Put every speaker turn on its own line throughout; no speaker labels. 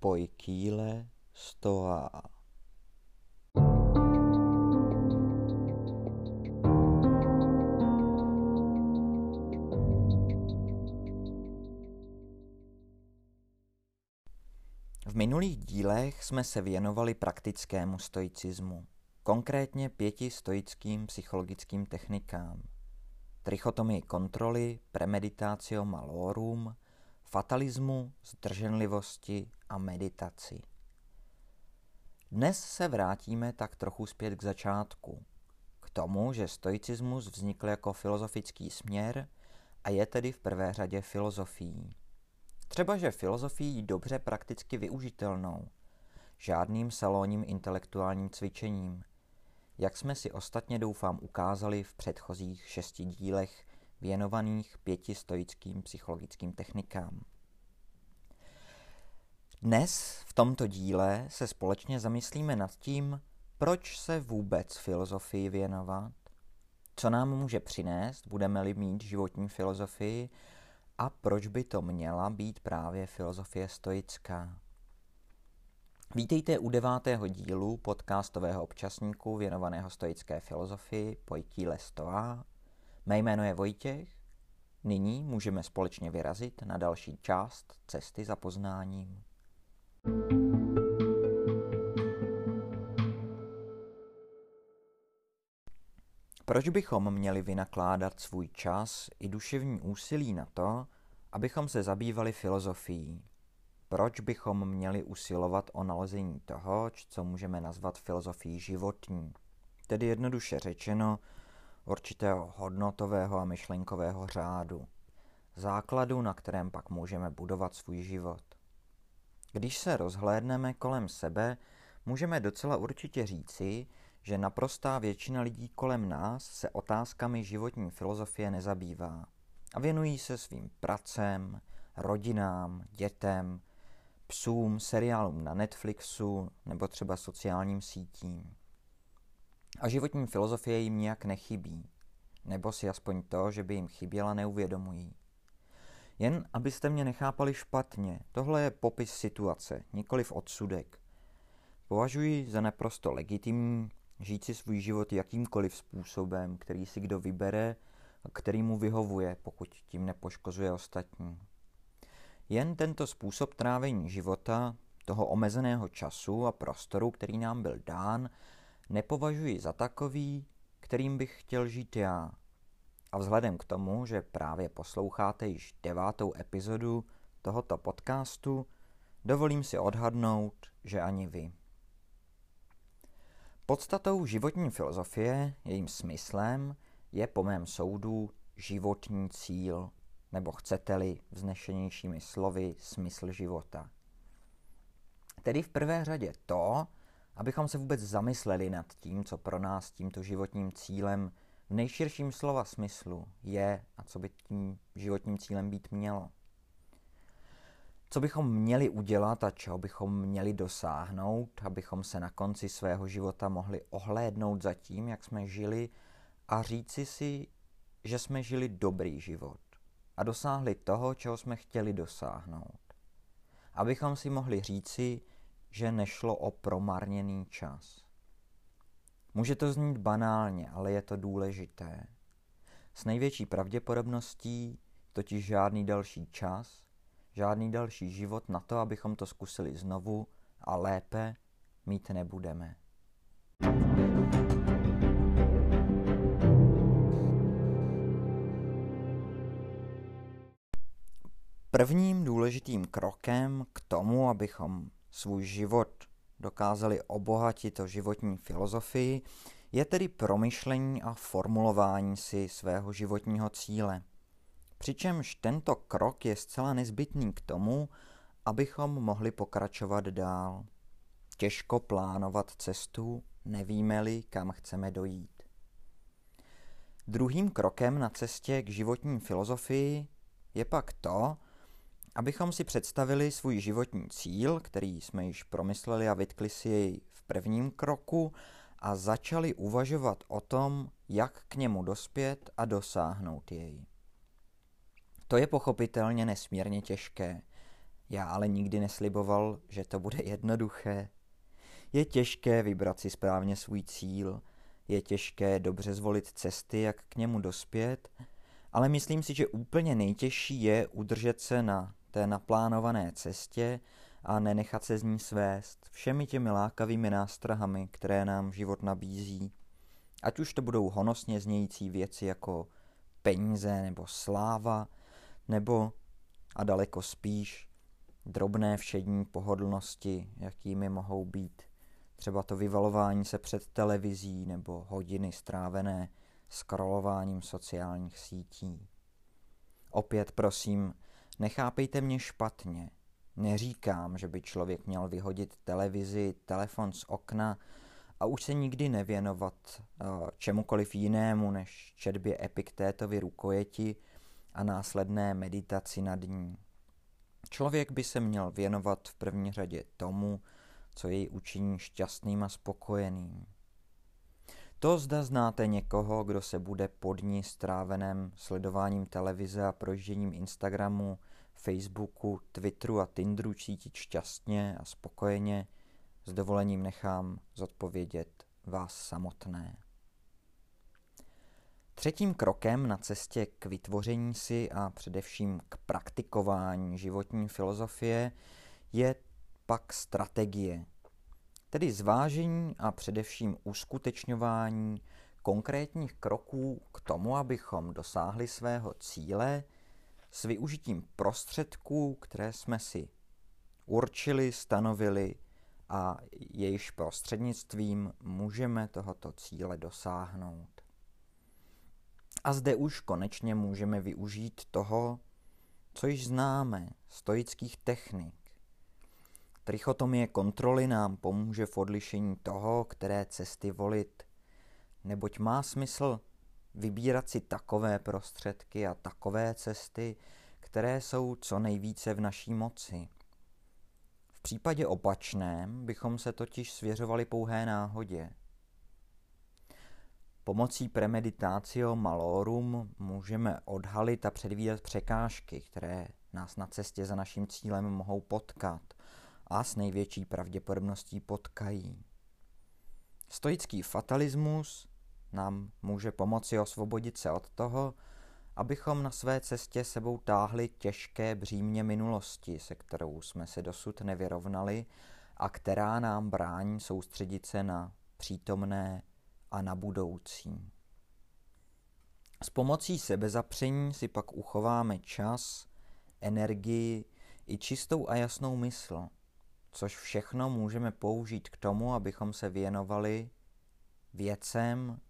poikile stoa. V minulých dílech jsme se věnovali praktickému stoicismu, konkrétně pěti stoickým psychologickým technikám. Trichotomii kontroly, premeditatio malorum, fatalismu, zdrženlivosti a meditaci. Dnes se vrátíme tak trochu zpět k začátku, k tomu, že stoicismus vznikl jako filozofický směr a je tedy v prvé řadě filozofií. Třeba, že filozofií dobře prakticky využitelnou, žádným salonním intelektuálním cvičením, jak jsme si ostatně doufám ukázali v předchozích šesti dílech věnovaných pěti stoickým psychologickým technikám. Dnes v tomto díle se společně zamyslíme nad tím, proč se vůbec filozofii věnovat, co nám může přinést, budeme-li mít životní filozofii a proč by to měla být právě filozofie stoická. Vítejte u devátého dílu podcastového občasníku věnovaného stoické filozofii Pojtí Lestoa. Mé jméno je Vojtěch. Nyní můžeme společně vyrazit na další část cesty za poznáním. Proč bychom měli vynakládat svůj čas i duševní úsilí na to, abychom se zabývali filozofií? Proč bychom měli usilovat o nalezení toho, co můžeme nazvat filozofií životní? Tedy jednoduše řečeno, určitého hodnotového a myšlenkového řádu, základu, na kterém pak můžeme budovat svůj život. Když se rozhlédneme kolem sebe, můžeme docela určitě říci, že naprostá většina lidí kolem nás se otázkami životní filozofie nezabývá a věnují se svým pracem, rodinám, dětem, psům, seriálům na Netflixu nebo třeba sociálním sítím. A životní filozofie jim nijak nechybí, nebo si aspoň to, že by jim chyběla, neuvědomují. Jen abyste mě nechápali špatně, tohle je popis situace, nikoliv odsudek. Považuji za naprosto legitimní žít si svůj život jakýmkoliv způsobem, který si kdo vybere a který mu vyhovuje, pokud tím nepoškozuje ostatní. Jen tento způsob trávení života, toho omezeného času a prostoru, který nám byl dán, nepovažuji za takový, kterým bych chtěl žít já. A vzhledem k tomu, že právě posloucháte již devátou epizodu tohoto podcastu, dovolím si odhadnout, že ani vy. Podstatou životní filozofie, jejím smyslem, je po mém soudu životní cíl, nebo chcete-li vznešenějšími slovy smysl života. Tedy v prvé řadě to, abychom se vůbec zamysleli nad tím, co pro nás tímto životním cílem v nejširším slova smyslu je a co by tím životním cílem být mělo. Co bychom měli udělat a čeho bychom měli dosáhnout, abychom se na konci svého života mohli ohlédnout za tím, jak jsme žili a říci si, že jsme žili dobrý život a dosáhli toho, čeho jsme chtěli dosáhnout. Abychom si mohli říci, že nešlo o promarněný čas. Může to znít banálně, ale je to důležité. S největší pravděpodobností totiž žádný další čas, žádný další život na to, abychom to zkusili znovu a lépe mít nebudeme. Prvním důležitým krokem k tomu, abychom svůj život dokázali obohatit o životní filozofii, je tedy promyšlení a formulování si svého životního cíle. Přičemž tento krok je zcela nezbytný k tomu, abychom mohli pokračovat dál. Těžko plánovat cestu, nevíme-li, kam chceme dojít. Druhým krokem na cestě k životní filozofii je pak to, Abychom si představili svůj životní cíl, který jsme již promysleli a vytkli si jej v prvním kroku a začali uvažovat o tom, jak k němu dospět a dosáhnout jej. To je pochopitelně nesmírně těžké. Já ale nikdy nesliboval, že to bude jednoduché. Je těžké vybrat si správně svůj cíl, je těžké dobře zvolit cesty, jak k němu dospět, ale myslím si, že úplně nejtěžší je udržet se na té naplánované cestě a nenechat se z ní svést všemi těmi lákavými nástrahami, které nám život nabízí. Ať už to budou honosně znějící věci jako peníze nebo sláva, nebo a daleko spíš drobné všední pohodlnosti, jakými mohou být třeba to vyvalování se před televizí nebo hodiny strávené scrollováním sociálních sítí. Opět prosím, nechápejte mě špatně. Neříkám, že by člověk měl vyhodit televizi, telefon z okna a už se nikdy nevěnovat uh, čemukoliv jinému než četbě Epiktétovy rukojeti a následné meditaci nad ní. Člověk by se měl věnovat v první řadě tomu, co jej učiní šťastným a spokojeným. To zda znáte někoho, kdo se bude pod ní stráveném sledováním televize a projížděním Instagramu, Facebooku, Twitteru a Tinderu cítit šťastně a spokojeně, s dovolením nechám zodpovědět vás samotné. Třetím krokem na cestě k vytvoření si a především k praktikování životní filozofie je pak strategie, tedy zvážení a především uskutečňování konkrétních kroků k tomu, abychom dosáhli svého cíle s využitím prostředků, které jsme si určili, stanovili a jejíž prostřednictvím můžeme tohoto cíle dosáhnout. A zde už konečně můžeme využít toho, co již známe, stoických technik. Trichotomie kontroly nám pomůže v odlišení toho, které cesty volit, neboť má smysl vybírat si takové prostředky a takové cesty, které jsou co nejvíce v naší moci. V případě opačném bychom se totiž svěřovali pouhé náhodě. Pomocí premeditácio malorum můžeme odhalit a předvídat překážky, které nás na cestě za naším cílem mohou potkat a s největší pravděpodobností potkají. Stoický fatalismus nám může pomoci osvobodit se od toho, abychom na své cestě sebou táhli těžké břímě minulosti, se kterou jsme se dosud nevyrovnali a která nám brání soustředit se na přítomné a na budoucí. S pomocí sebezapření si pak uchováme čas, energii i čistou a jasnou mysl, což všechno můžeme použít k tomu, abychom se věnovali věcem,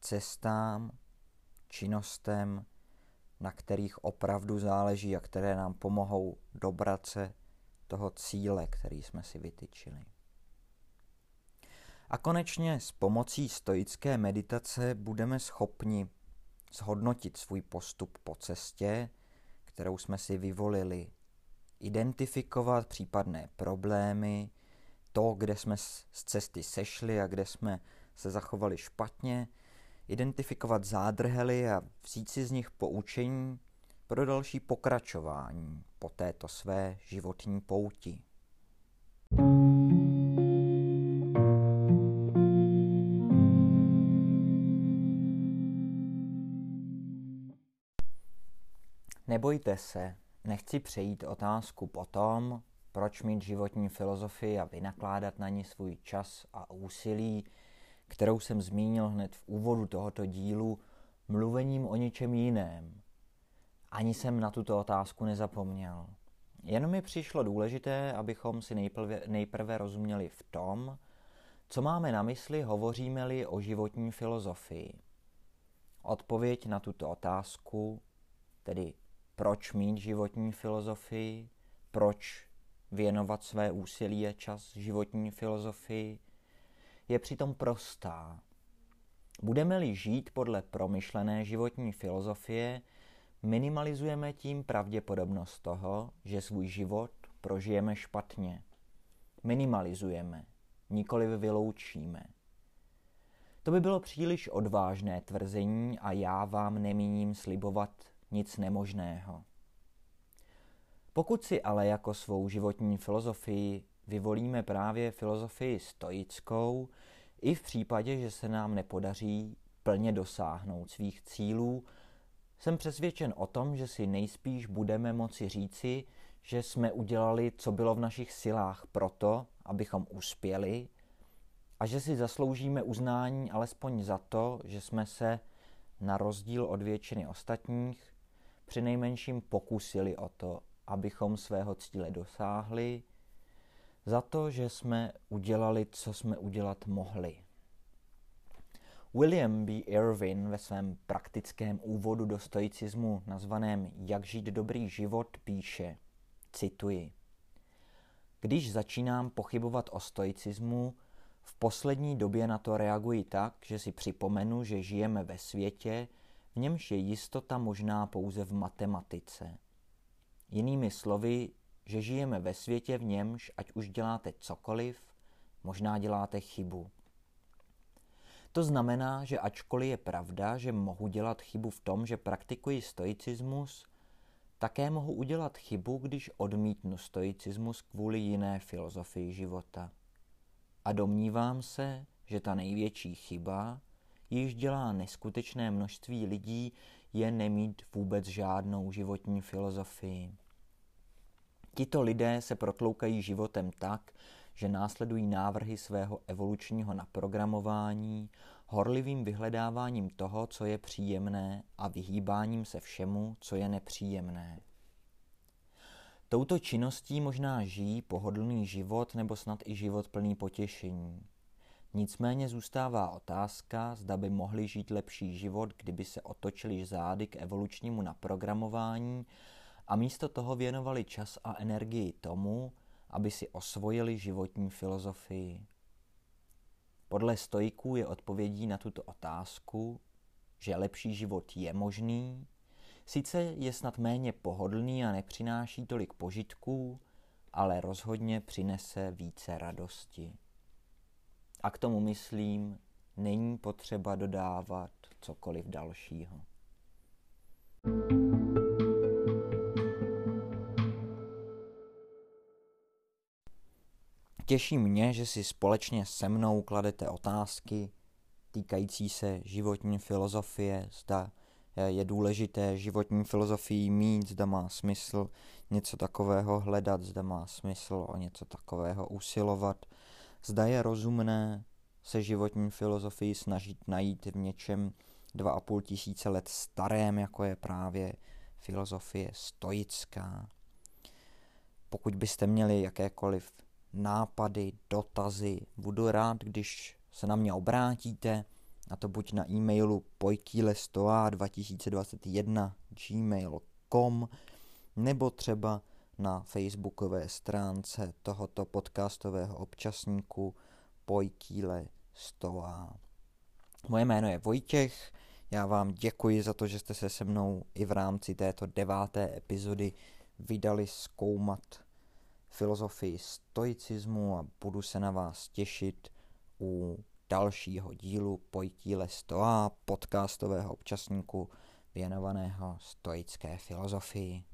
cestám, činnostem, na kterých opravdu záleží a které nám pomohou dobrat se toho cíle, který jsme si vytyčili. A konečně s pomocí stoické meditace budeme schopni zhodnotit svůj postup po cestě, kterou jsme si vyvolili, identifikovat případné problémy, to, kde jsme z cesty sešli a kde jsme se zachovali špatně, identifikovat zádrhely a vzít si z nich poučení pro další pokračování po této své životní pouti. Nebojte se, nechci přejít otázku potom, proč mít životní filozofii a vynakládat na ní svůj čas a úsilí, kterou jsem zmínil hned v úvodu tohoto dílu, mluvením o něčem jiném. Ani jsem na tuto otázku nezapomněl. Jenom mi přišlo důležité, abychom si nejprve, nejprve rozuměli v tom, co máme na mysli, hovoříme-li o životní filozofii. Odpověď na tuto otázku, tedy proč mít životní filozofii, proč věnovat své úsilí a čas životní filozofii, je přitom prostá. Budeme-li žít podle promyšlené životní filozofie, minimalizujeme tím pravděpodobnost toho, že svůj život prožijeme špatně. Minimalizujeme, nikoli vyloučíme. To by bylo příliš odvážné tvrzení a já vám nemíním slibovat nic nemožného. Pokud si ale jako svou životní filozofii vyvolíme právě filozofii stoickou, i v případě, že se nám nepodaří plně dosáhnout svých cílů, jsem přesvědčen o tom, že si nejspíš budeme moci říci, že jsme udělali, co bylo v našich silách proto, abychom uspěli a že si zasloužíme uznání alespoň za to, že jsme se, na rozdíl od většiny ostatních, při nejmenším pokusili o to, abychom svého cíle dosáhli, za to, že jsme udělali, co jsme udělat mohli. William B. Irwin ve svém praktickém úvodu do stoicismu nazvaném Jak žít dobrý život píše, cituji, Když začínám pochybovat o stoicismu, v poslední době na to reaguji tak, že si připomenu, že žijeme ve světě, v němž je jistota možná pouze v matematice. Jinými slovy, že žijeme ve světě, v němž, ať už děláte cokoliv, možná děláte chybu. To znamená, že ačkoliv je pravda, že mohu dělat chybu v tom, že praktikuji stoicismus, také mohu udělat chybu, když odmítnu stoicismus kvůli jiné filozofii života. A domnívám se, že ta největší chyba, již dělá neskutečné množství lidí, je nemít vůbec žádnou životní filozofii. Tito lidé se protloukají životem tak, že následují návrhy svého evolučního naprogramování, horlivým vyhledáváním toho, co je příjemné a vyhýbáním se všemu, co je nepříjemné. Touto činností možná žijí pohodlný život nebo snad i život plný potěšení. Nicméně zůstává otázka, zda by mohli žít lepší život, kdyby se otočili zády k evolučnímu naprogramování a místo toho věnovali čas a energii tomu, aby si osvojili životní filozofii. Podle stojků je odpovědí na tuto otázku, že lepší život je možný, sice je snad méně pohodlný a nepřináší tolik požitků, ale rozhodně přinese více radosti. A k tomu myslím, není potřeba dodávat cokoliv dalšího. Těší mě, že si společně se mnou kladete otázky týkající se životní filozofie, zda je důležité životní filozofii mít, zda má smysl něco takového hledat, zda má smysl o něco takového usilovat, zda je rozumné se životní filozofii snažit najít v něčem dva a půl tisíce let starém, jako je právě filozofie stoická. Pokud byste měli jakékoliv nápady, dotazy. Budu rád, když se na mě obrátíte, a to buď na e-mailu pojkýlestoa2021 gmail.com nebo třeba na facebookové stránce tohoto podcastového občasníku Pojkýle Stoa. Moje jméno je Vojtěch, já vám děkuji za to, že jste se se mnou i v rámci této deváté epizody vydali zkoumat filozofii stoicismu a budu se na vás těšit u dalšího dílu Pojtíle Stoa, podcastového občasníku věnovaného stoické filozofii.